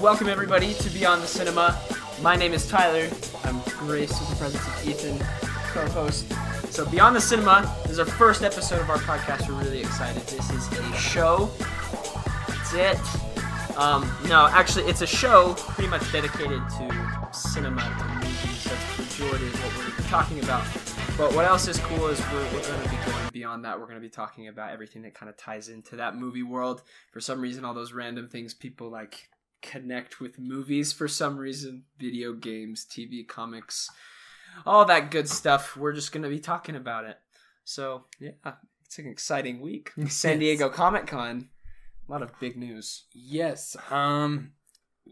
Welcome everybody to Beyond the Cinema. My name is Tyler. I'm graced with the presence of Ethan, co-host. So Beyond the Cinema is our first episode of our podcast. We're really excited. This is a show. That's it. Um, no, actually, it's a show pretty much dedicated to cinema and movies. Majority of what we're talking about. But what else is cool is we're, we're going to be going beyond that. We're going to be talking about everything that kind of ties into that movie world. For some reason, all those random things people like connect with movies for some reason video games, TV, comics, all that good stuff. We're just going to be talking about it. So, yeah, it's an exciting week. San Diego Comic Con. A lot of big news. Yes. Um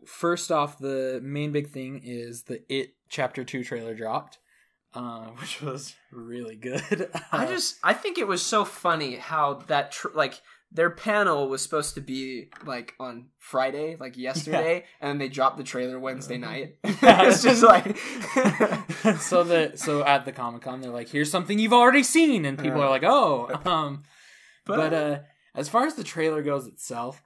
first off the main big thing is the It chapter 2 trailer dropped. Uh, which was really good. I just I think it was so funny how that tr- like their panel was supposed to be like on Friday, like yesterday, and then they dropped the trailer Wednesday night. it's just like so the so at the Comic Con they're like, here's something you've already seen, and people are like, oh, um, but, But- uh, as far as the trailer goes itself,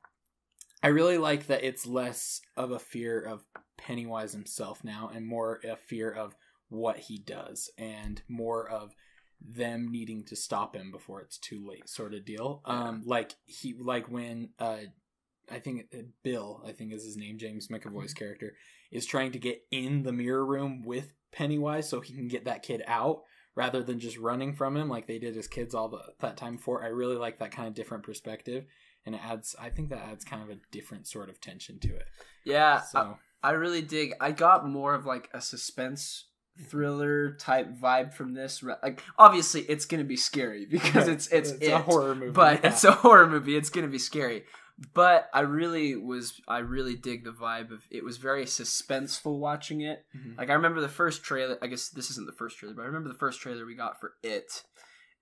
I really like that it's less of a fear of Pennywise himself now, and more a fear of what he does, and more of them needing to stop him before it's too late, sort of deal. Um, like he like when uh. I think uh, Bill, I think is his name, James McAvoy's character, is trying to get in the mirror room with Pennywise so he can get that kid out rather than just running from him like they did as kids all the, that time before. I really like that kind of different perspective, and it adds. I think that adds kind of a different sort of tension to it. yeah, So I, I really dig. I got more of like a suspense thriller type vibe from this. Like obviously it's going to be scary because it's it's, a it. horror movie, but yeah. it's a horror movie. It's gonna be scary. But I really was, I really dig the vibe of. It was very suspenseful watching it. Mhm. Like I remember the first trailer. I guess this isn't the first trailer, but I remember the first trailer we got for it.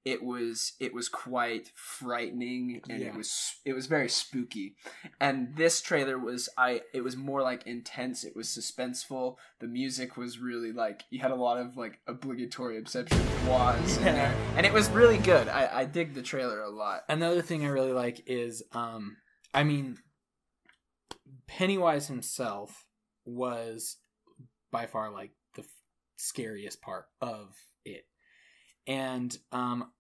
It was it was quite frightening and Yeah. it was it was very spooky. And this trailer was I it was more like intense. It was suspenseful. The music was really like you had a lot of like obligatory obsession was in there, and it was really good. I I dig the trailer a lot. Another thing I really like is, um, I mean, Pennywise himself was by far like the f- scariest part of it, and um,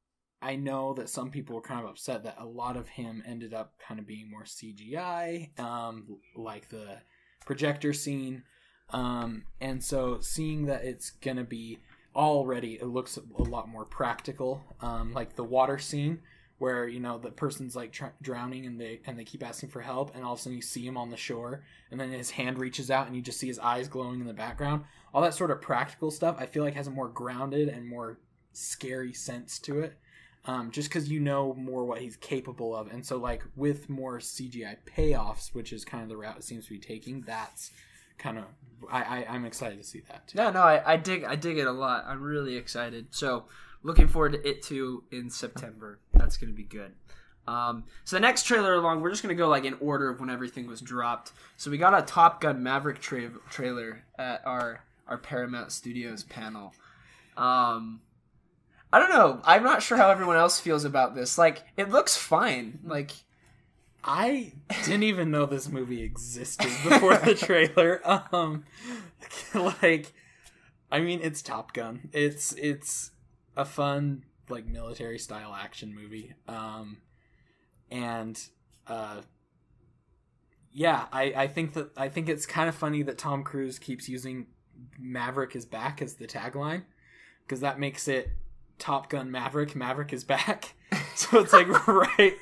I know that some people were kind of upset that a lot of him ended up kind of being more CGI, um, like the projector scene, um, and so seeing that it's gonna be already it looks a lot more practical um, like the water scene where you know the person's like tr- drowning and they and they keep asking for help and all of a sudden you see him on the shore and then his hand reaches out and you just see his eyes glowing in the background. All that sort of practical stuff i feel like has a more grounded and more scary sense to it um, just because you know more what he's capable of and so like with more cgi payoffs which is kind of the route it seems to be taking that's kind of I, I i'm excited to see that too. No, no, I, I dig I dig it a lot. I'm really excited. So looking forward to it too in September. That's gonna be good. Um, so the next trailer along, we're just gonna go like in order of when everything was dropped. So we got a Top Gun Maverick tra- trailer at our our Paramount Studios panel. Um, I don't know. I'm not sure how everyone else feels about this. Like, it looks fine. Like, I didn't even know this movie existed before the trailer. Um, like, I mean, it's Top Gun. It's it's a fun like military style action movie. Um, and uh, yeah, I I think that I think it's kind of funny that Tom Cruise keeps using "Maverick is back" as the tagline because that makes it Top Gun Maverick. Maverick is back. So it's like right,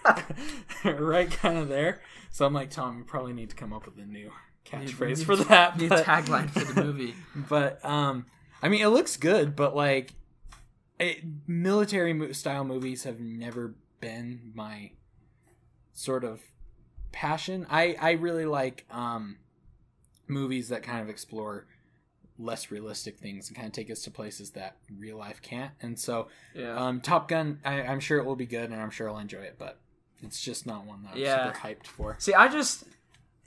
right, kind of there. So I'm like, Tom, you probably need to come up with a new catchphrase for that. new but- tagline for the movie. but um, I mean, it looks good, but like, it, military mo- style movies have never been my sort of passion. I I really like um movies that kind of explore less realistic things and kind of take us to places that real life can't. And so, Yeah. um, Top Gun, I, I'm sure it will be good, and I'm sure I'll enjoy it, but it's just not one that I'm Yeah. super hyped for. See, I just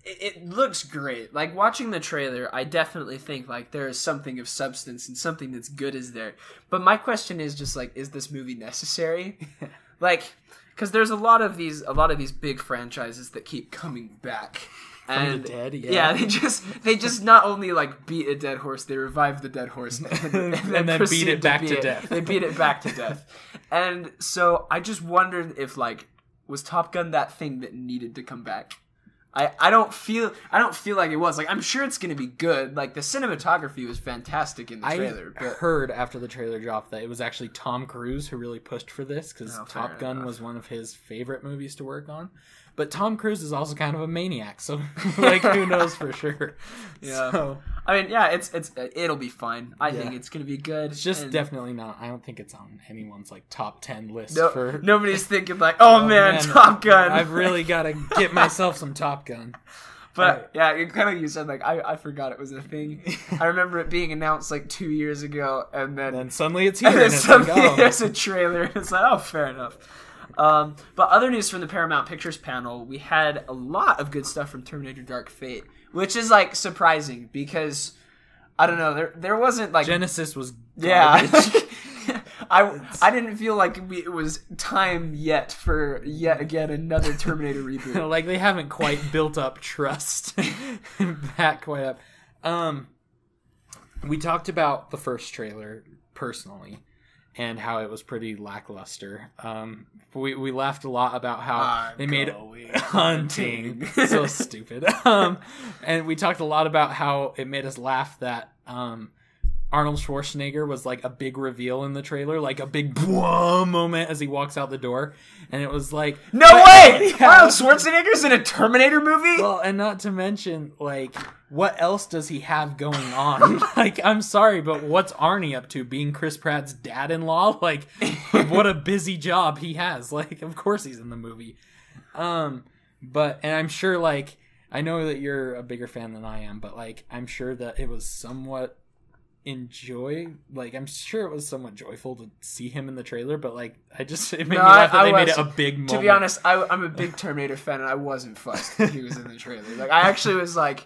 it, it looks great. Like watching the trailer, I definitely think like there is something of substance and something that's good is there. But my question is just like, is this movie necessary? like because there's a lot of these a lot of these big franchises that keep coming back. From the And dead, yeah. yeah, they just they just not only like beat a dead horse, they revive the dead horse and, And then beat it back to beat death. They beat it back to death, and so I just wondered if like was Top Gun that thing that needed to come back. I, I don't feel I don't feel like it was like I'm sure it's gonna be good like the cinematography was fantastic in the I trailer but heard after the trailer dropped that it was actually Tom Cruise who really pushed for this because Oh, Top Gun enough. was one of his favorite movies to work on. But Tom Cruise is also kind of a maniac, so like who knows for sure. Yeah. So I mean yeah it's it's it'll be fine I think it's gonna be good it's just and- definitely not. I don't think it's on anyone's like top ten list no, for. nobody's thinking like oh, oh man, Top Gun I've really got to get myself some Top Gun. But yeah, it kind of you said like I, I forgot it was a thing. I remember it being announced like two years ago, and then And then suddenly it's here, and and it's like, oh. there's a trailer. and It's like oh, fair enough. Um, but other news from the Paramount Pictures panel, we had a lot of good stuff from Terminator: Dark Fate, which is like surprising because I don't know there there wasn't like Genisys was yeah. I, I didn't feel like we, it was time yet for yet again another Terminator reboot. like they haven't quite built up trust back quite up. Um, we talked about the first trailer personally and how it was pretty lackluster. Um, we we laughed a lot about how I'm they made hunting hunting. so stupid. Um, and we talked a lot about how it made us laugh that um. Arnold Schwarzenegger was like a big reveal in the trailer, like a big boom moment as he walks out the door, and it was like No way! Arnold Schwarzenegger's in a Terminator movie? well, and not to mention, like, what else does he have going on? like, I'm sorry, but what's Arnie up to? Being Chris Pratt's dad-in-law? Like, what a busy job he has. Like, of course he's in the movie. Um, but and I'm sure, like, I know that you're a bigger fan than I am, but like, I'm sure that it was somewhat enjoy like i'm sure it was somewhat joyful to see him in the trailer but like i just it made No, me laugh that I- I they made it a big moment to be honest, I, I'm a big Terminator fan, and I wasn't fussed that he was in the trailer. Like, I actually was like,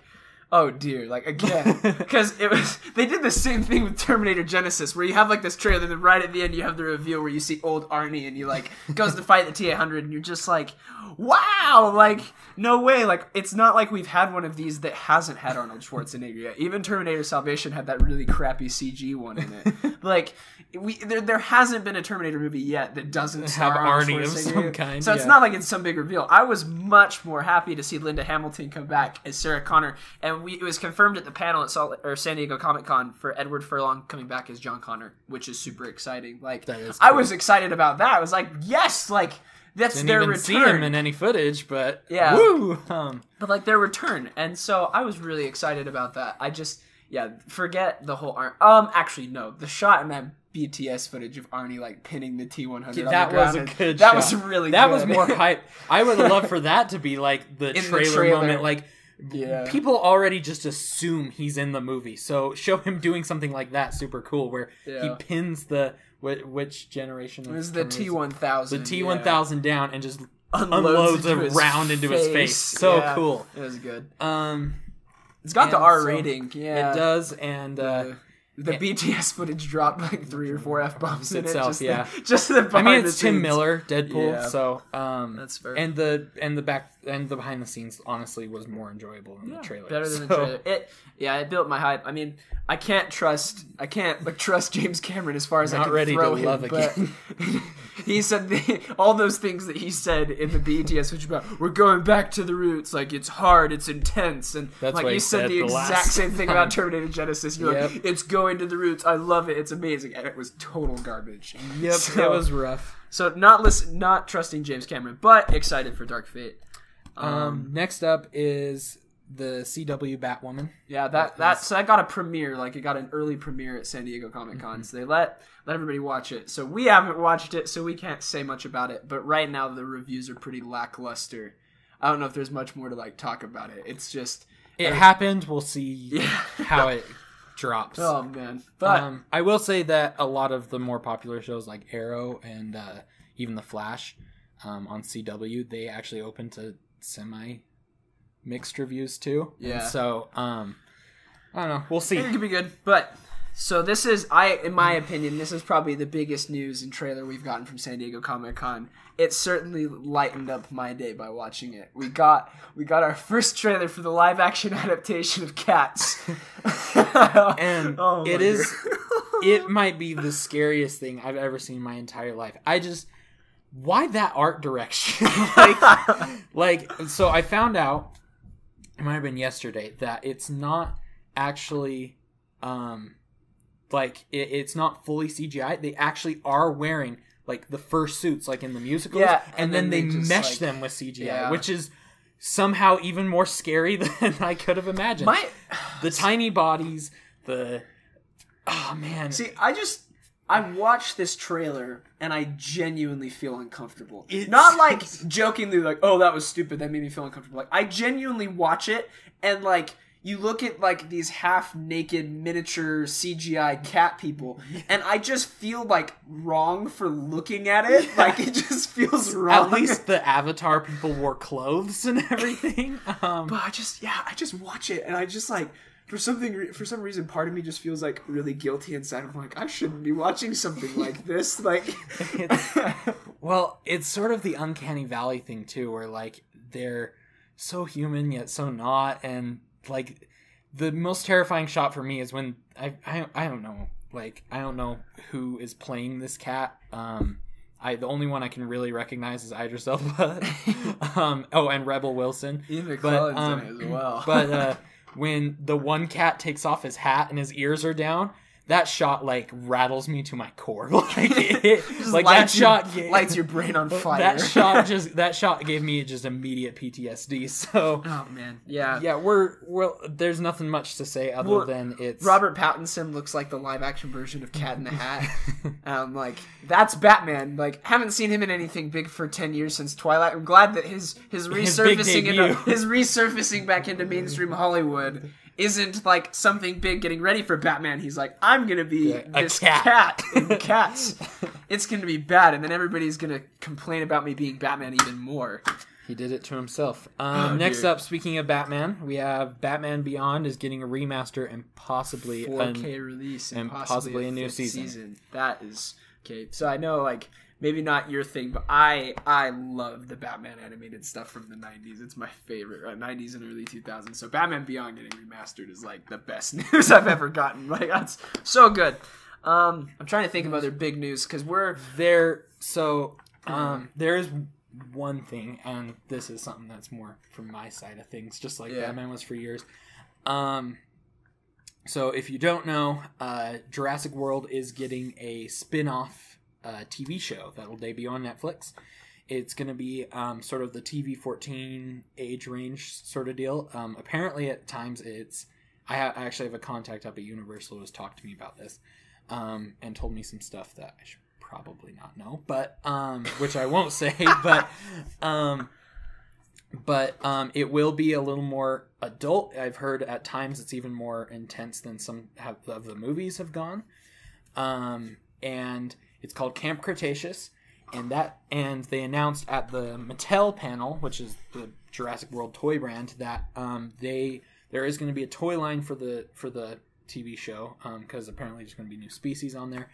"Oh dear!" Like again, because it was they did the same thing with Terminator Genisys, where you have like this trailer, and then right at the end you have the reveal where you see old Arnie, and he like goes to fight the T800, and you're just like, "Wow!" Like, no way! Like, it's not like we've had one of these that hasn't had Arnold Schwarzenegger yet. Even Terminator Salvation had that really crappy CG one in it. like. We, there, there hasn't been a Terminator movie yet that doesn't Have Arnold Arnie of some kind, So it's not like it's some big reveal. I was much more happy to see Linda Hamilton come back as Sarah Connor, and we, it was confirmed at the panel at Salt, or San Diego Comic Con for Edward Furlong coming back as John Connor, which is super exciting. Like That is I was excited about that. I was like, yes, like that's didn't their even return. see him in any footage, but Yeah. woo! Um, but like their return, and so I was really excited about that. I just yeah, forget the whole Ar- um. Actually, no, the shot in that BTS footage of Arnie like pinning the T one hundred. that was a good. That shot. was really. Good. That good. was more hype. I would love for that to be like the, the trailer, trailer. moment. Like Yeah. people already just assume he's in the movie, so show him doing something like that. Super cool, where he pins the which, which generation? It was the T one thousand, The. T one thousand down and just unloads, unloads a round into his face. So Yeah, cool. It was good. um. It's got the R so rating. Yeah, It does, and uh, The, BTS footage dropped like three or four f bombs in Itself, it. Just yeah. The, just the I mean, it's the Tim scenes. Miller, Deadpool, Yeah. so um, That's fair. And the and the back and the behind the scenes honestly was more enjoyable than the trailer. Better than the trailer. It yeah, it built my hype. I mean, I can't trust I can't like trust James Cameron as far as I can ready throw to him. love again. he said the, all those things that he said in the BTS which about we're going back to the roots. Like it's hard, it's intense, and That's like you he said, said the the exact same thing time. about Terminator Genisys. You're Yep. like, it's going to the roots. I love it. It's amazing, and it was total garbage. Yep, So- it was rough. So not listen, not trusting James Cameron, but excited for Dark Fate. Um, next up is the CW Batwoman. Yeah, that that so that got a premiere, like it got an early premiere at San Diego Comic Con. Mm-hmm. So they let let everybody watch it. So we haven't watched it, so we can't say much about it. But right now the reviews are pretty lackluster. I don't know if there's much more to like talk about it. It's just It happened. We'll see Yeah. how it drops. oh man. But um, I will say that a lot of the more popular shows like Arrow and uh, even The Flash um, on CW, they actually open to semi mixed reviews too. And Yeah. so um, I don't know. We'll see. it could be good. But So this is I in my opinion, this is probably the biggest news and trailer we've gotten from San Diego Comic Con. It certainly lightened up my day by watching it. We got we got our first trailer for the live action adaptation of Cats. and Oh it is it might be the scariest thing I've ever seen in my entire life. I just why that art direction? like like so I found out it might have been yesterday that it's not actually um like it, it's not fully CGI. They actually are wearing like the first suits like in the musicals Yeah, and, and then, then they, they mesh like- them with CGI, Yeah. which is somehow even more scary than I could have imagined. my the tiny bodies, the oh man, See, I just I watched this trailer and I genuinely feel uncomfortable. It's- Not like jokingly like, "Oh, that was stupid. That made me feel uncomfortable." Like I genuinely watch it and like you look at like these half naked miniature CGI cat people and I just feel like wrong for looking at it. Like it just feels wrong. at least the Avatar people wore clothes and everything. Um, but I just yeah, I just watch it and I just like for something for some reason part of me just feels like really guilty inside. I'm like I shouldn't be watching something like this. Like well, it's sort of the uncanny valley thing too, where like they're so human yet so not, and like the most terrifying shot for me is when I I, I don't know like I don't know who is playing this cat. Um, I the only one I can really recognize is Idris Elba. um, oh, and Rebel Wilson. Ian But, um, in it as well. but uh, when the one cat takes off his hat and his ears are down, that shot like rattles me to my core. Like, it, like that your- shot lights your brain on fire. That shot just that shot gave me just immediate PTSD. So oh man, yeah. yeah, we're well. There's nothing much to say other Well, than it's Robert Pattinson looks like the live action version of Cat in the Hat. um, like that's Batman. Like haven't seen him in anything big for ten years since Twilight. I'm glad that his his His resurfacing into, his resurfacing back into mainstream Hollywood isn't like something big getting ready for Batman. He's like, I'm gonna be a this cat." cat in Cats. it's gonna be bad, and then everybody's gonna complain about me being Batman even more. He did it to himself. Um, Oh, next dear. up, speaking of Batman, we have Batman Beyond is getting a remaster and possibly 4K an- release and, and possibly, possibly a, new fifth season. That is okay. So I know like maybe not your thing, but I I love the Batman animated stuff from the '90s. It's my favorite, right? '90s and early 2000s. So Batman Beyond getting remastered is like the best news I've ever gotten. Like that's so good. Um, I'm trying to think of other big news because we're there. So um, there is one thing, and this is something that's more from my side of things, just like Yeah. Batman was for years. Um, so if you don't know, uh, Jurassic World is getting a spin-off uh, TV show that will debut on Netflix. It's going to be um, sort of the TV 14 age range sort of deal. Um, apparently, at times it's. I, ha- I actually have a contact up at Universal who's talked to me about this um, and told me some stuff that I should probably not know, but um, which I won't say. But um, but um, it will be a little more adult. I've heard at times it's even more intense than some have, of the movies have gone. Um, and it's called Camp Cretaceous, and that and they announced at the Mattel panel, which is the Jurassic World toy brand, that um, they there is going to be a toy line for the for the TV show because apparently there's going to be new species on there,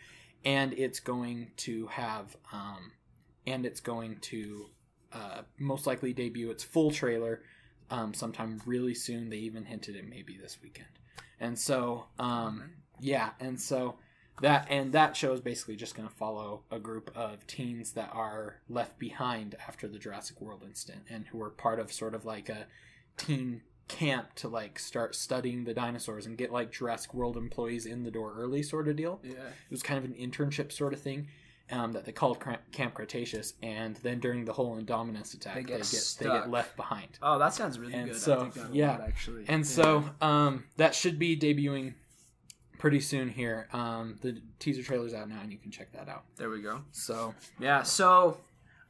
and it's going to have um, and it's going to uh, most likely debut its full trailer um, sometime really soon. They even hinted it maybe this weekend, and so um, yeah, and so that and that show is basically just going to follow a group of teens that are left behind after the Jurassic World incident and who are part of sort of like a teen camp to like start studying the dinosaurs and get like Jurassic World employees in the door early sort of deal. yeah. It was kind of an internship sort of thing um, that they called Camp Cretaceous, and then during the whole Indominus attack, They they get get they get left behind. Oh, that sounds really And good. so, I think that'll yeah. actually. And Yeah. so um, that should be debuting pretty soon here. Um, the teaser trailer's out now, and you can check that out. there we go. So Yeah. So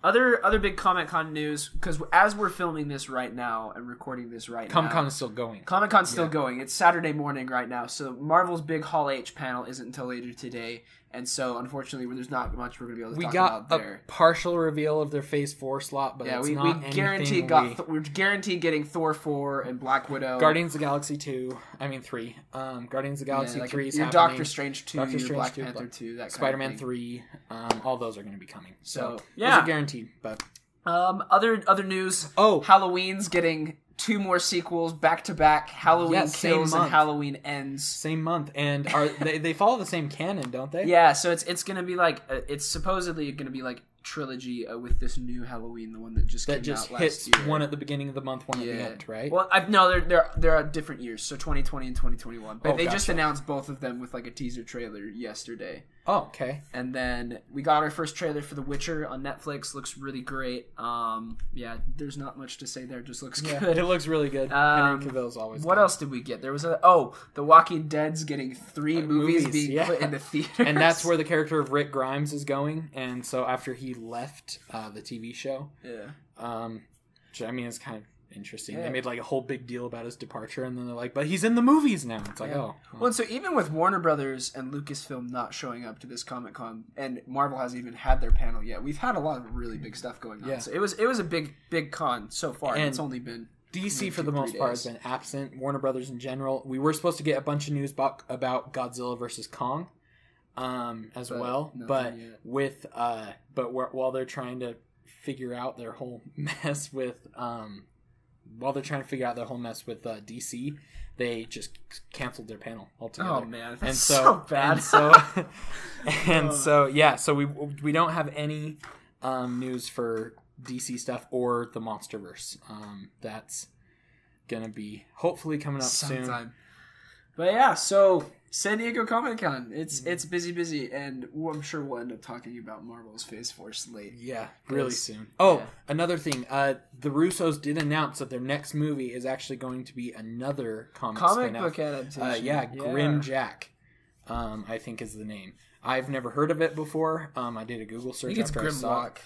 other other big Comic Con news because as we're filming this right now and recording this right now. Comic Con is still going. Comic Con's still Yeah. going. It's Saturday morning right now. So Marvel's big Hall H panel isn't until later today. And so unfortunately, there's not much we're gonna be able to We talk about there. We got a partial reveal of their Phase Four slot, but Yeah, we, not we guaranteed got we- Th- we're guaranteed getting Thor four and Black Widow. Guardians of the Galaxy two. I mean three. Um, Guardians of the Yeah, Galaxy like three is your. Doctor Strange two, Doctor Strange Black 2, Panther Black- two, that Spider Man three. Um, all those are going to be coming. So, So, yeah. guaranteed. But Um, other other news. oh, Halloween's getting two more sequels back to back. Halloween Yeah, same kills and month. Halloween ends. same month, and are they, they follow the same canon, don't they? Yeah, so it's it's gonna be like uh, it's supposedly gonna be like trilogy uh, with this new Halloween, the one that just That came just out last hits year. one at the beginning of the month, one yeah. at the end, right? Well, I, no, they're they're they're different years, so 2020 and 2021. But Oh, they just announced both of them with like a teaser trailer yesterday. Oh, okay. And then we got our first trailer for The Witcher on Netflix. Looks really great. Um, yeah, there's not much to say there. Just looks Yeah, good. it looks really good. Um, Henry Cavill's always. What good. else did we get? There was a oh, The Walking Dead's getting three Uh, movies, movies, being yeah. put the theater, And that's where the character of Rick Grimes is going. And so after he left uh, the TV show, yeah. um, which I mean it's kind of interesting. Yeah. They made like a whole big deal about his departure, and then they're like, "But he's in the movies now." It's like, Yeah. oh, Well, and so even with Warner Brothers and Lucasfilm not showing up to this Comic Con, and Marvel hasn't even had their panel yet, we've had a lot of really big stuff going on. Yeah. So it was it was a big big con so far. And And it's only been DC for the most three part has been absent. Warner Brothers in general. We were supposed to get a bunch of news about, about Godzilla versus Kong, um, as But well. But yet. with uh, but wh- while they're trying to figure out their whole mess with um, while they're trying to figure out their whole mess with uh, DC, they just canceled their panel altogether. oh man, that's and so, so, bad. and so and so yeah so we we don't have any um, news for dc stuff or the monsterverse um, that's gonna be hopefully coming up soon sometime. But yeah, so San Diego Comic Con, it's Mm-hmm. it's busy, busy, and I'm sure we'll end up talking about Marvel's Phase Four slate. yeah really soon oh Yeah. another thing uh the russos did announce that their next movie is actually going to be another comic, Comic spin-off. book adaptation. uh, yeah, Grimjack um, i think is the name i've never heard of it before um, i did a google I search think it's after I saw it. Grimlock.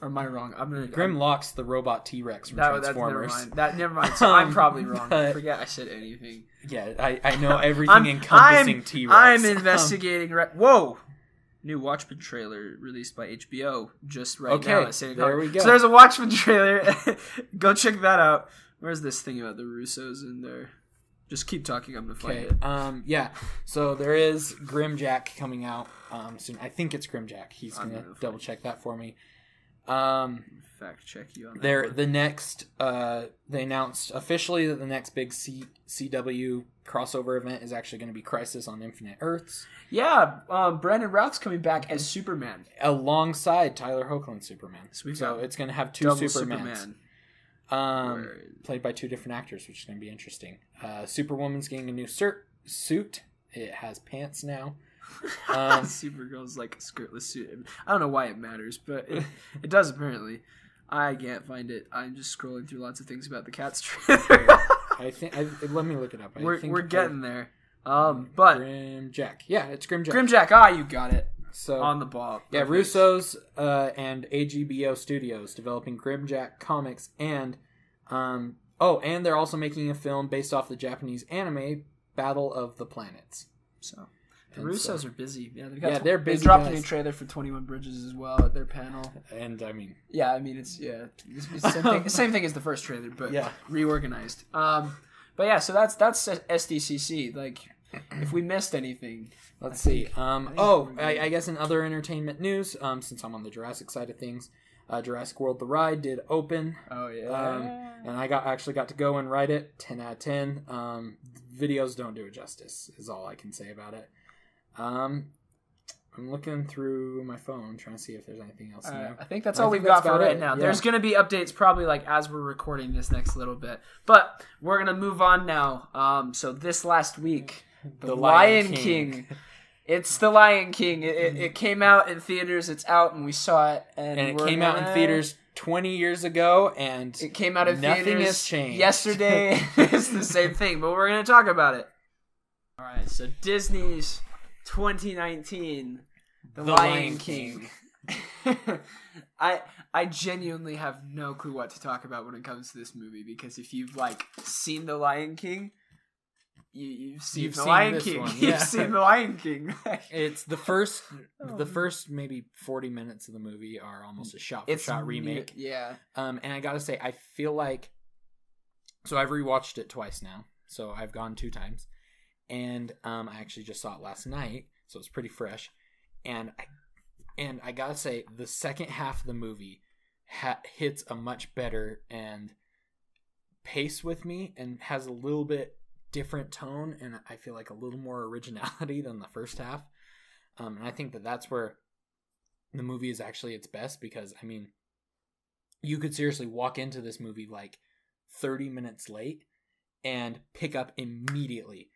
Or am I wrong? I'm gonna Grimlock's the robot T-Rex from That, that's never Transformers. mind. That never mind. So I'm Um, probably wrong. but- Forget I said anything. Yeah, I, I know everything I'm, encompassing T-Rex. I'm investigating. Re- Whoa! New Watchmen trailer released by HBO just right Okay, now. San there we go. So there's a Watchmen trailer. go check that out. Where's this thing about the Russos in there? Just keep talking. I'm gonna find Okay. it. Um. Yeah. So there is Grimjack coming out um soon. I think it's Grimjack. He's I'm gonna gonna double check that for me. Um. Fact check you on that. There. The next. Uh. They announced officially that the next big C CW crossover event is actually going to be Crisis on Infinite Earths Yeah, um, Brandon Routh's coming back as Superman. alongside Tyler Hoechlin Superman. So So it's going to have two Supermans. Superman. Um. Played by two different actors, which is going to be interesting. Uh, Superwoman's getting a new cert- suit. It has pants now. Um, Supergirl's like a skirtless suit. I don't know why it matters, but it, it does apparently. I can't find it. I'm just scrolling through lots of things about the Cats trailer. I think. I, let me look it up. I we're think we're getting there. Um, but Grimjack. Yeah, it's Grimjack. Grimjack, ah, you got it so on the ball. yeah. Russo's uh, and AGBO Studios developing Grimjack comics and um oh, and they're also making a film based off the Japanese anime Battle of the Planets. So the And Russos so- are busy. Yeah, they've got Yeah, tw- they're They busy dropped a new trailer for Twenty One Bridges as well at their panel. And I mean, Yeah, I mean it's yeah, it's, it's same thing. same thing as the first trailer, but Yeah. reorganized. Um, but yeah, so that's that's SDCC. Like, if we missed anything, Let's I see. Um, think oh, I. I guess in other entertainment news, um, since I'm on the Jurassic side of things, uh, Jurassic World: The Ride did open, Oh yeah. Um, and I got actually got to go and ride it. Ten out of ten. Um, videos don't do it justice. Is all I can say about it. Um, I'm looking through my phone trying to see if there's anything else Uh. I think that's I all think we've got for right it, now. yeah. There's going to be updates probably like as we're recording this next little bit, but we're going to move on now. Um, so this last week, the, Lion, King. It's the Lion King. It, it, it came out in theaters. It's out, and we saw it. And, and it came out in theaters 20 years ago, and It came out in Nothing theaters has changed. yesterday. it's the same thing, but we're going to talk about it. All right. So Disney's 2019, The, The Lion, Lion King. I I genuinely have no clue what to talk about when it comes to this movie because if you've like seen The Lion King, you, you've seen You've the seen Lion King. one, You've seen the Lion King. It's the first, Oh. the first maybe forty minutes of the movie are almost a shot for shot remake. Yeah. Um, and I gotta say, I feel like so I've rewatched it twice now. So I've gone two times, and um, I actually just saw it last night, so it's pretty fresh. And I and I gotta say, the second half of the movie ha- hits a much better and pace with me, and has a little bit different tone, and I feel like a little more originality than the first half. Um, and I think that that's where the movie is actually its best because I mean you could seriously walk into this movie like 30 minutes late and pick up immediately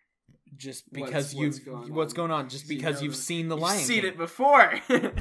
just because what's you've going what's going on just You because you've the- seen the You've lion seen King. it before.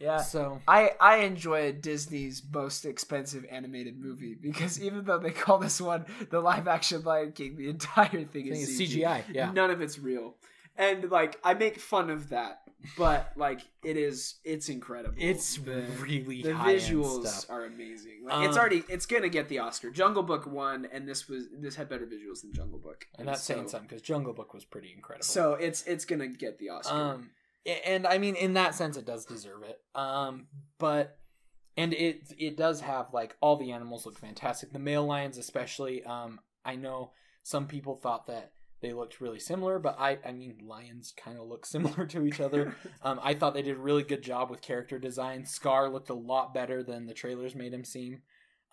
yeah. so I, I enjoy Disney's most expensive animated movie because even though they call this one the live action Lion King, the entire thing is is CG. CGI yeah None of it's real. And like I make fun of that, but like it is it's incredible. it's the, really the visuals are amazing. Like, it's Um, already it's gonna get the Oscar. Jungle Book won, and this was this had better visuals than Jungle Book, and that's so, saying something because Jungle Book was pretty incredible So it's it's gonna get the Oscar. Um, and I mean, in that sense, it does deserve it. Um, but and it it does have like all the animals look fantastic. The male lions, especially. Um, I know some people thought that they looked really similar, but I I mean, lions kind of look similar to each other. um, I thought they did a really good job with character design. Scar looked a lot better than the trailers made him seem.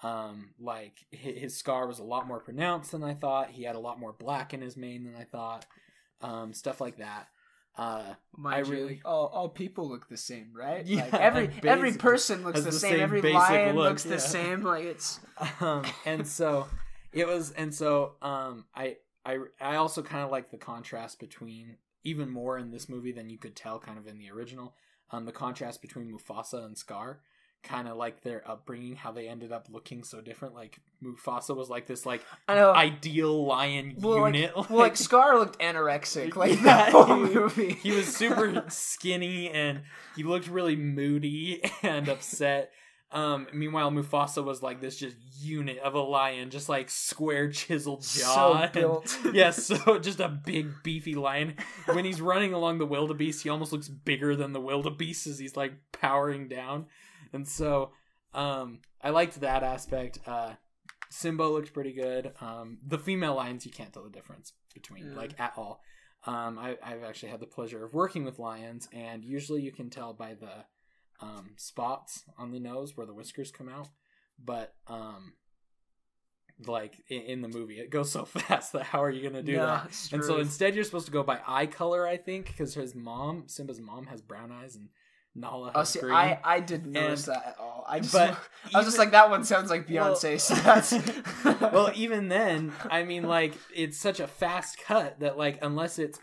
Um, like his, his scar was a lot more pronounced than I thought. He had a lot more black in his mane than I thought. Um, stuff like that. Uh, Mind I really- like, all, all people look the same, right? Yeah, like every basic- every person looks the, the same. same Every lion look, looks yeah. the same. Like it's um, and so it was, and so um, I I I also kind of like the contrast between even more in this movie than you could tell kind of in the original. Um, the contrast between Mufasa and Scar, kind of like their upbringing, how they ended up looking so different. Like Mufasa was like this like I know. ideal lion well, like, unit. well, like Scar looked anorexic, like Yeah, that whole he- movie. he was super skinny and he looked really moody and upset. Um, meanwhile, Mufasa was like this just unit of a lion, just like square chiseled jaw. so and- built. yes, so just a big beefy lion. When he's running along the wildebeest, he almost looks bigger than the wildebeest as he's like powering down. And so, um, I liked that aspect. Uh, Simba looked pretty good. Um, the female lions, you can't tell the difference between Yeah. like at all. Um, I, I've actually had the pleasure of working with lions, and usually you can tell by the um, spots on the nose where the whiskers come out. But um, like in, in the movie, it goes so fast that how are you gonna do No, that? And so instead, you're supposed to go by eye color, I think, because his mom, Simba's mom, has brown eyes and Nala Oh, has see, green. I, I didn't notice And- that at all. I just, but I was just like, that one sounds like Beyonce. Well- so that's well, even then, I mean, like it's such a fast cut that, like, unless it's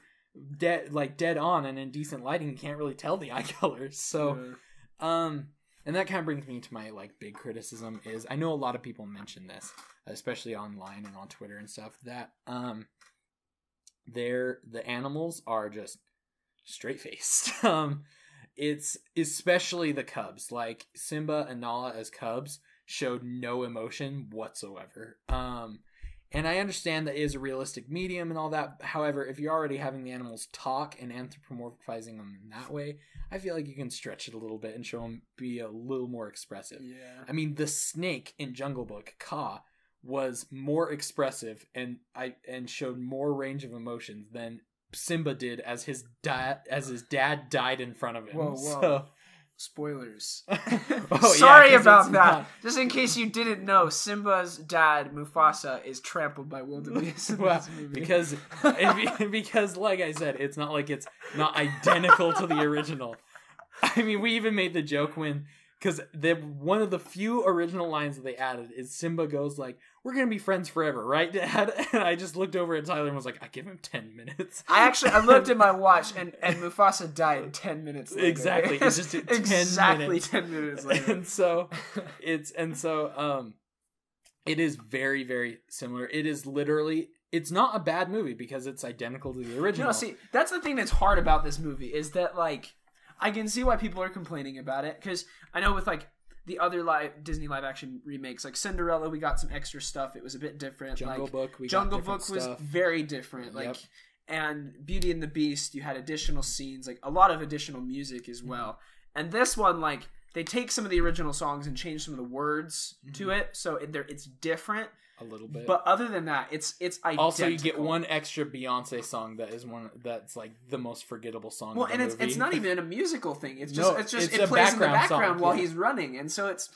dead, like dead on and in decent lighting, you can't really tell the eye colors. So, um, and that kind of brings me to my like big criticism is I know a lot of people mention this, especially online and on Twitter and stuff, that um, they're the animals are just straight faced. um, it's especially the cubs, like Simba and Nala as cubs showed no emotion whatsoever. Um, and I understand that it is a realistic medium and all that. However, if you're already having the animals talk and anthropomorphizing them in that way, I feel like you can stretch it a little bit and show them be a little more expressive. yeah. I mean, the snake in Jungle Book, Kaa, was more expressive and I and showed more range of emotions than Simba did as his dad as his dad died in front of him. Whoa, whoa. So, Spoilers. Oh, yeah, about that. not- Just in case you didn't know, Simba's dad, Mufasa, is trampled by wildebeest in Well, this movie. because because like I said, it's not like it's not identical to the original. I mean, we even made the joke when because one of the few original lines that they added is Simba goes like, "We're gonna be friends forever, right, Dad?" And I just looked over at Tyler and was like, "I give him ten minutes." I actually I looked at my watch and, and Mufasa died ten minutes later. Exactly, It's just 10 exactly minutes. ten minutes later. and so it's and so um it is very very similar it is literally it's not a bad movie because it's identical to the original No, see, that's the thing that's hard about this movie is that like I can see why people are complaining about it because I know with like the other live Disney live action remakes, like Cinderella, we got some extra stuff. It was a bit different. Jungle like, Book, we Jungle Book was stuff. very different. Like Yep. and Beauty and the Beast, you had additional scenes, like a lot of additional music as mhm. well. And this one, like they take some of the original songs and change some of the words to mm-hmm. it, so it, it's different. A little bit. But other than that, it's it's identical. also, you get one extra Beyonce song that is one that's like the most forgettable song. Well, and it's movie. it's not even a musical thing. It's just No, it's just it's it plays in the background song, while yeah. he's running, and so it's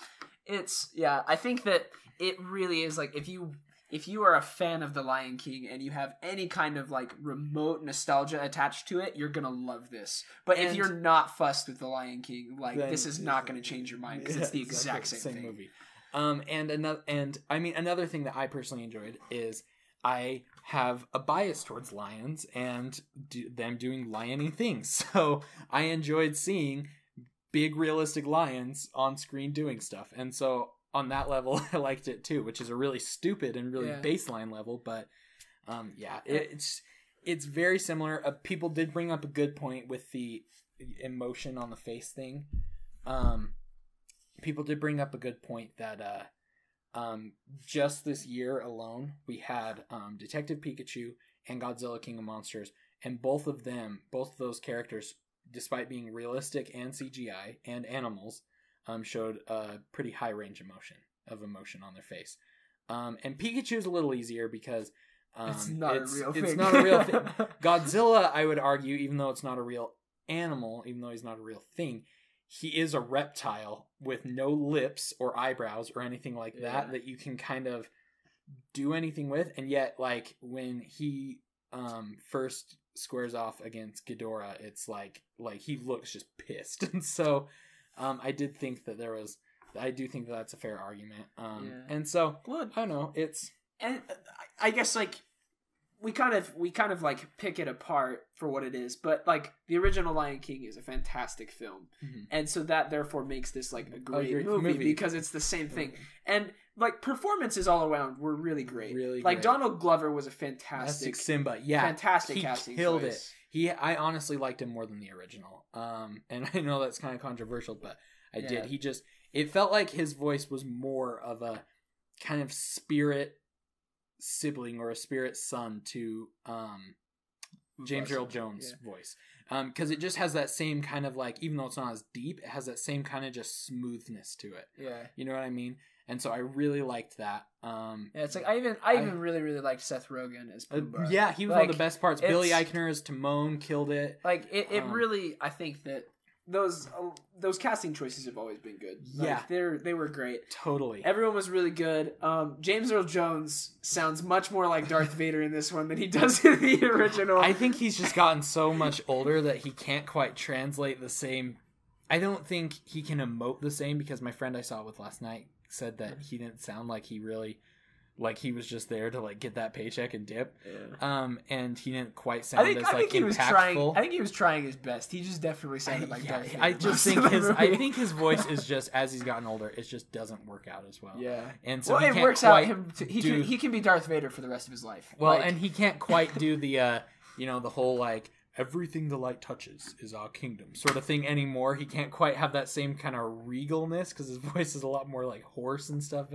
it's yeah. I think that it really is like if you if you are a fan of the Lion King and you have any kind of like remote nostalgia attached to it, you're gonna love this. But if you're not fussed with the Lion King, like this is not gonna change your mind because it's the Yeah, exact exactly same, thing. movie. Um, and another, and I mean, another thing that I personally enjoyed is I have a bias towards lions and do, them doing liony things. So I enjoyed seeing big realistic lions on screen doing stuff, and so on that level, I liked it too, which is a really stupid and really Yeah. baseline level, but um, yeah, it, it's it's very similar. Uh, people did bring up a good point with the emotion on the face thing. Um, people did bring up a good point that uh, um, just this year alone, we had um, Detective Pikachu and Godzilla King of Monsters, and both of them, both of those characters, despite being realistic and CGI and animals, um, showed a pretty high range emotion of emotion on their face. Um, and Pikachu's a little easier because um, it's not it's, a real it's thing. not a real thing. Godzilla, I would argue, even though it's not a real animal, even though he's not a real thing, he is a reptile with no lips or eyebrows or anything like that Yeah. that you can kind of do anything with. And yet, like when he um first squares off against Ghidorah, it's like like he looks just pissed. And so um I did think that there was I do think that that's a fair argument. Um Yeah. and so Well, I don't know, it's and uh, I guess like we kind of we kind of like pick it apart for what it is, but like the original Lion King is a fantastic film, Mhm. and so that therefore makes this like a great, great movie, movie. because it's the same thing. And like performances all around were really great. Really like great. Donald Glover was a fantastic fantastic, Simba. Yeah. fantastic he casting. killed choice. it. He, I honestly liked him more than the original. Um, and I know that's kind of controversial, but I Yeah. did. He just, it felt like his voice was more of a kind of spirit sibling or a spirit son to um James. Earl Jones' Yeah. voice. Um, because it just has that same kind of like, even though it's not as deep, it has that same kind of just smoothness to it. Yeah. You know what I mean? And so I really liked that. Um, Yeah, it's like I even I I- even really really liked Seth Rogen as uh, yeah, he was one of the best parts. Billy Eichner as Timon killed it. like it, it Um, really i think that those uh, those casting choices have always been good Like, Yeah. they're they were great Totally. everyone was really good um james earl jones sounds much more like darth vader in this one than he does in the original I think he's just gotten so much older that he can't quite translate the same. I don't think he can emote the same because my friend I saw with last night said that he didn't sound like he really, like he was just there to like get that paycheck and dip. Yeah. Um, and he didn't quite I sound think, as I like think he was trying. I think he was trying his best. He just definitely I, sounded like yeah, I just think his I think his voice is just as he's gotten older, it just doesn't work out as well. yeah. And so well, he it can't works out. Him to, he do- can he can be Darth Vader for the rest of his life. Well, Like, and he can't quite do the uh you know, the whole like everything the light touches is our kingdom sort of thing anymore. He can't quite have that same kind of regalness because his voice is a lot more like hoarse and stuff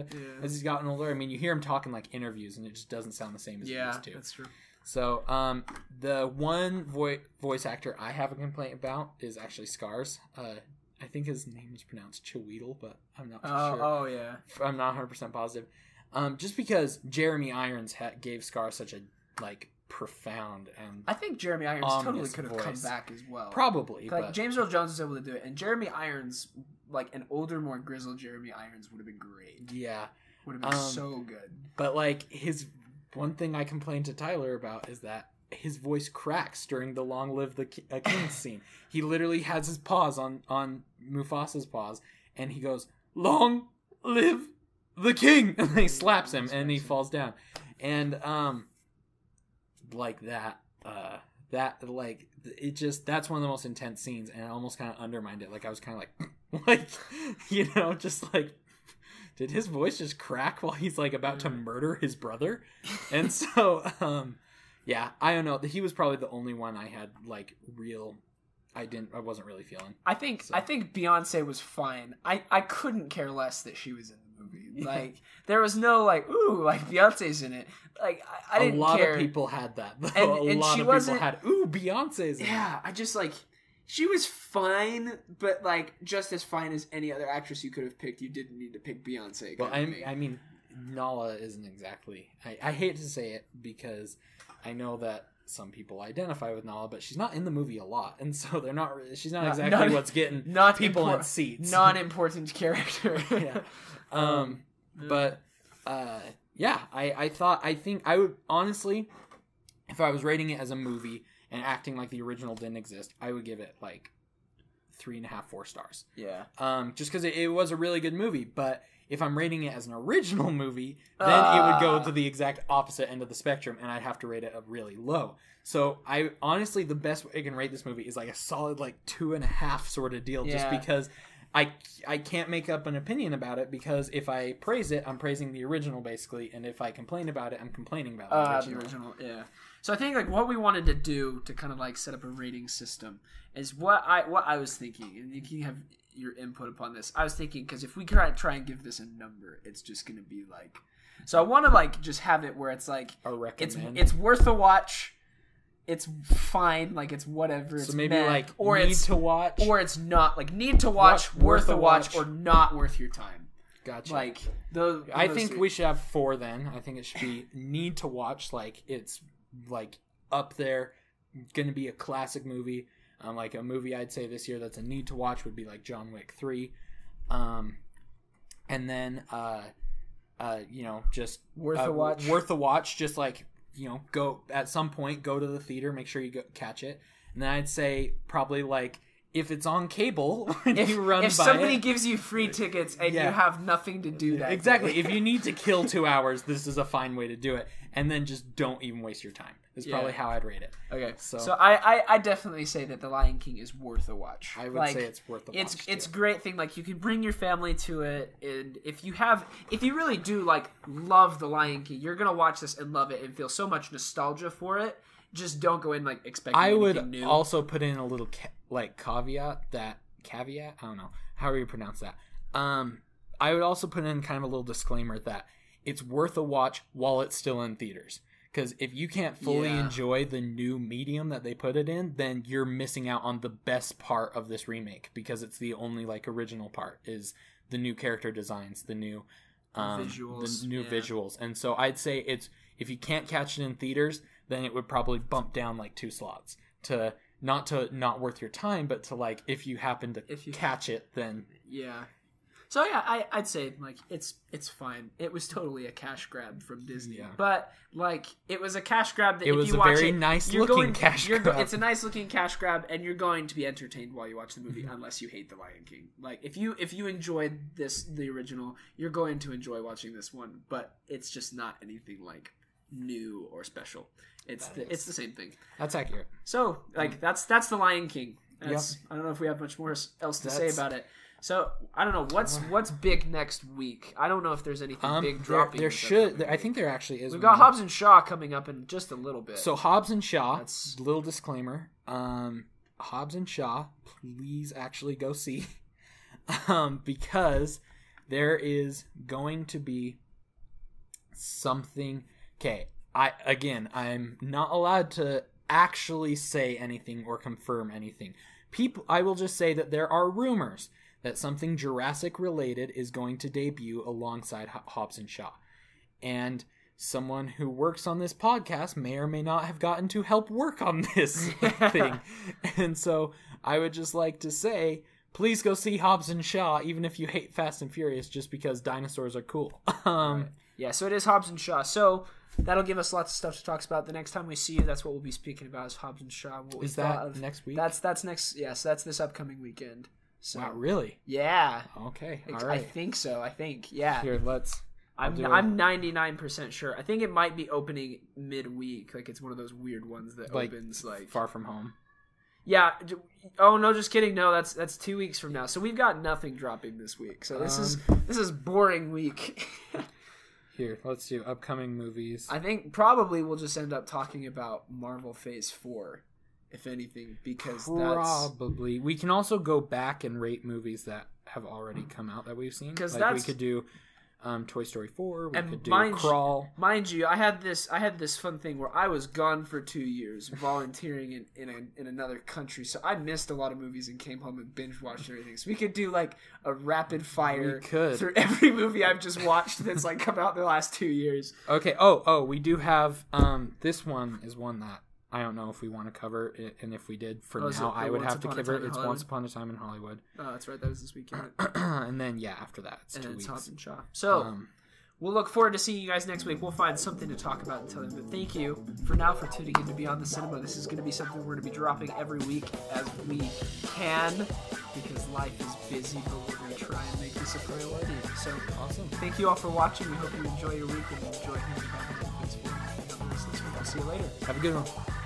as he's gotten older. I mean, you hear him talking like interviews and it just doesn't sound the same as it yeah, used to. that's true. So, um, the one vo- voice actor I have a complaint about is actually Scars. Uh, I think his name is pronounced Chiweedle, but I'm not Oh, sure. oh yeah. I'm not 100 percent positive. Um, just because Jeremy Irons ha- gave Scar such a like profound and I think Jeremy Irons totally could have come voice. back as well. probably, like but James Earl Jones was able to do it, and Jeremy Irons, like an older, more grizzled Jeremy Irons, would have been great. yeah, Would have been Um, so good. but like his one thing I complained to Tyler about is that his voice cracks during the "Long Live the Ki- uh, King" scene. He literally has his paws on on Mufasa's paws, and he goes, "Long live the king!" and he slaps him, and he falls down, and um, like that, uh, that like it just that's one of the most intense scenes, and it almost kind of undermined it. Like I was kind of like, like you know, just like. Did his voice just crack while he's like about to murder his brother? And so, um, yeah, I don't know. He was probably the only one I had like real I didn't. I wasn't really feeling. I think So- I think Beyonce was fine. I I couldn't care less that she was in movie. Like there was no like ooh like Beyonce's in it. Like I, I a didn't A lot care. of people had that. Though. And- a and lot she of people wasn't- had ooh Beyonce's. In it." Yeah, I just like she was fine, but like just as fine as any other actress you could have picked. You didn't need to pick Beyonce. Well, I, thing. I mean, Nala isn't exactly. I, I hate to say it because I know that some people identify with Nala, but she's not in the movie a lot, and so they're not. She's not Not- exactly not- what's getting not people in impor- seats. non-important character. yeah. Um, but uh, yeah, I I thought I think I would honestly, if I was rating it as a movie and acting like the original didn't exist, I would give it like three and a half, four stars. yeah. um, just because it, it was a really good movie. But if I'm rating it as an original movie, then it would go Ah. to the exact opposite end of the spectrum, and I'd have to rate it a really low. So I honestly, the best way I can rate this movie is like a solid like two and a half sort of deal, just because. I, I can't make up an opinion about it because if I praise it, I'm praising the original basically, and if I complain about it, I'm complaining about the Uh, original. the original, yeah. So I think like what we wanted to do to kind of like set up a rating system is what I what I was thinking, and you can have your input upon this. I was thinking because if we try try and give this a number, it's just gonna be like. So I want to like just have it where it's like A it's recommend. it's worth a watch. It's fine, like it's whatever. It's so maybe meh, like or need it's to watch. or it's not like need to watch, Watch, worth worth a a watch, watch. or not worth your time. gotcha. Like those. I those think three. we should have four then. I think it should be need to watch. Like it's like up there, going to be a classic movie. Um, like a movie I'd say this year that's a need to watch would be like John Wick three, um, and then uh, uh, you know just worth uh, a watch. worth a watch. Just like you know, go at some point, go to the theater, make sure you go catch it, and then I'd say probably like if it's on cable when if, you run if somebody it, gives you free uh, tickets and Yeah. you have nothing to do that exactly. if you need to kill two hours this is a fine way to do it. And then just don't even waste your time is Yeah. probably how i'd rate it. Okay. So, So- I, I i definitely say that the lion king is worth a watch. I would Like, say it's worth the it's watch it's great thing like you can bring your family to it and if you have if you really do like love the lion king you're gonna watch this and love it and feel so much nostalgia for it. Just don't go in like expecting i would new. also put in a little ca- like caveat that caveat? I don't know. How do you pronounce that. Um i would also put in kind of a little disclaimer that it's worth a watch while it's still in theaters. Because if you can't fully Yeah. enjoy the new medium that they put it in then you're missing out on the best part of this remake because it's the only like original part is the new character designs the new um, Visuals, the new yeah. visuals. And so i'd say it's if you can't catch it in theaters then it would probably bump down like two slots to not to not worth your time but to like if you happen to If you- catch it then Yeah. So yeah, I, I'd say like it's it's fine. It was totally a cash grab from Disney, Yeah. but like it was a cash grab that It if was you a watch very it, nice you're looking going, cash you're grab. It's a nice looking cash grab, and you're going to be entertained while you watch the movie, Mm-hmm. unless you hate the Lion King. Like if you if you enjoyed this the original, you're going to enjoy watching this one, but it's just not anything like new or special. It's That the, is- it's the same thing. that's accurate So, like that's that's the Lion King. That's, I don't know if we have much more else to say about it. So I don't know what's what's big next week. I don't know if there's anything um big there, dropping. there this should there, i think there actually is we've got. Hobbs and Shaw coming up in just a little bit. so hobbs and shaw That's- little disclaimer um hobbs and shaw please actually go see um because there is going to be something okay i again i'm not allowed to actually say anything or confirm anything people i will just say that there are rumors that something jurassic related is going to debut alongside Ho- hobbs and shaw and someone who works on this podcast may or may not have gotten to help work on this thing and so i would just like to say please go see hobbs and shaw even if you hate fast and furious just because dinosaurs are cool um Right. yeah, so it is Hobbs and Shaw. So that'll give us lots of stuff to talk about. The next time we see you, that's what we'll be speaking about is Hobbs and Shaw. What we is that of- next week That's that's next. Yes, that's this upcoming weekend. So wow really yeah, okay all I right think so. I think yeah. here let's I'm do it. I'm 99% sure. I think it might be opening midweek. Like it's one of those weird ones that Like, opens like far from home Yeah. Oh no, just kidding. No, that's that's 2 weeks from now. So we've got nothing dropping this week. So this is Um, this is boring week. here let's do upcoming movies I think probably we'll just end up talking about Marvel Phase 4 if anything, because that's Probably. We can also go back and rate movies that have already come out that we've seen. 'Cause like that's- we could do um, Toy Story four. We And could do mind you- mind you. I had this I had this fun thing where I was gone for two years volunteering in in, a, in another country, so I missed a lot of movies and came home and binge watched everything. So we could do like a rapid fire through every movie I've just watched that's like come out in the last two years. Okay. Oh, oh, we do have. Um, this one is one that I don't know if we want to cover, it, and if we did for Oh, now, I would have to cover it. It's Hollywood? Once Upon a Time in Hollywood, Oh, that's right. That was this weekend. and then yeah, after that, it's and two it's weeks. And Shaw. So Um, we'll look forward to seeing you guys next week. We'll find something to talk about until then. But thank you for now for tuning in to Beyond the Cinema. This is going to be something we're going to be dropping every week as we can because life is busy, but we're going to try and make this a priority. So awesome. thank you all for watching. We hope you enjoy your week and enjoy hearing about the See you later. Have a good one.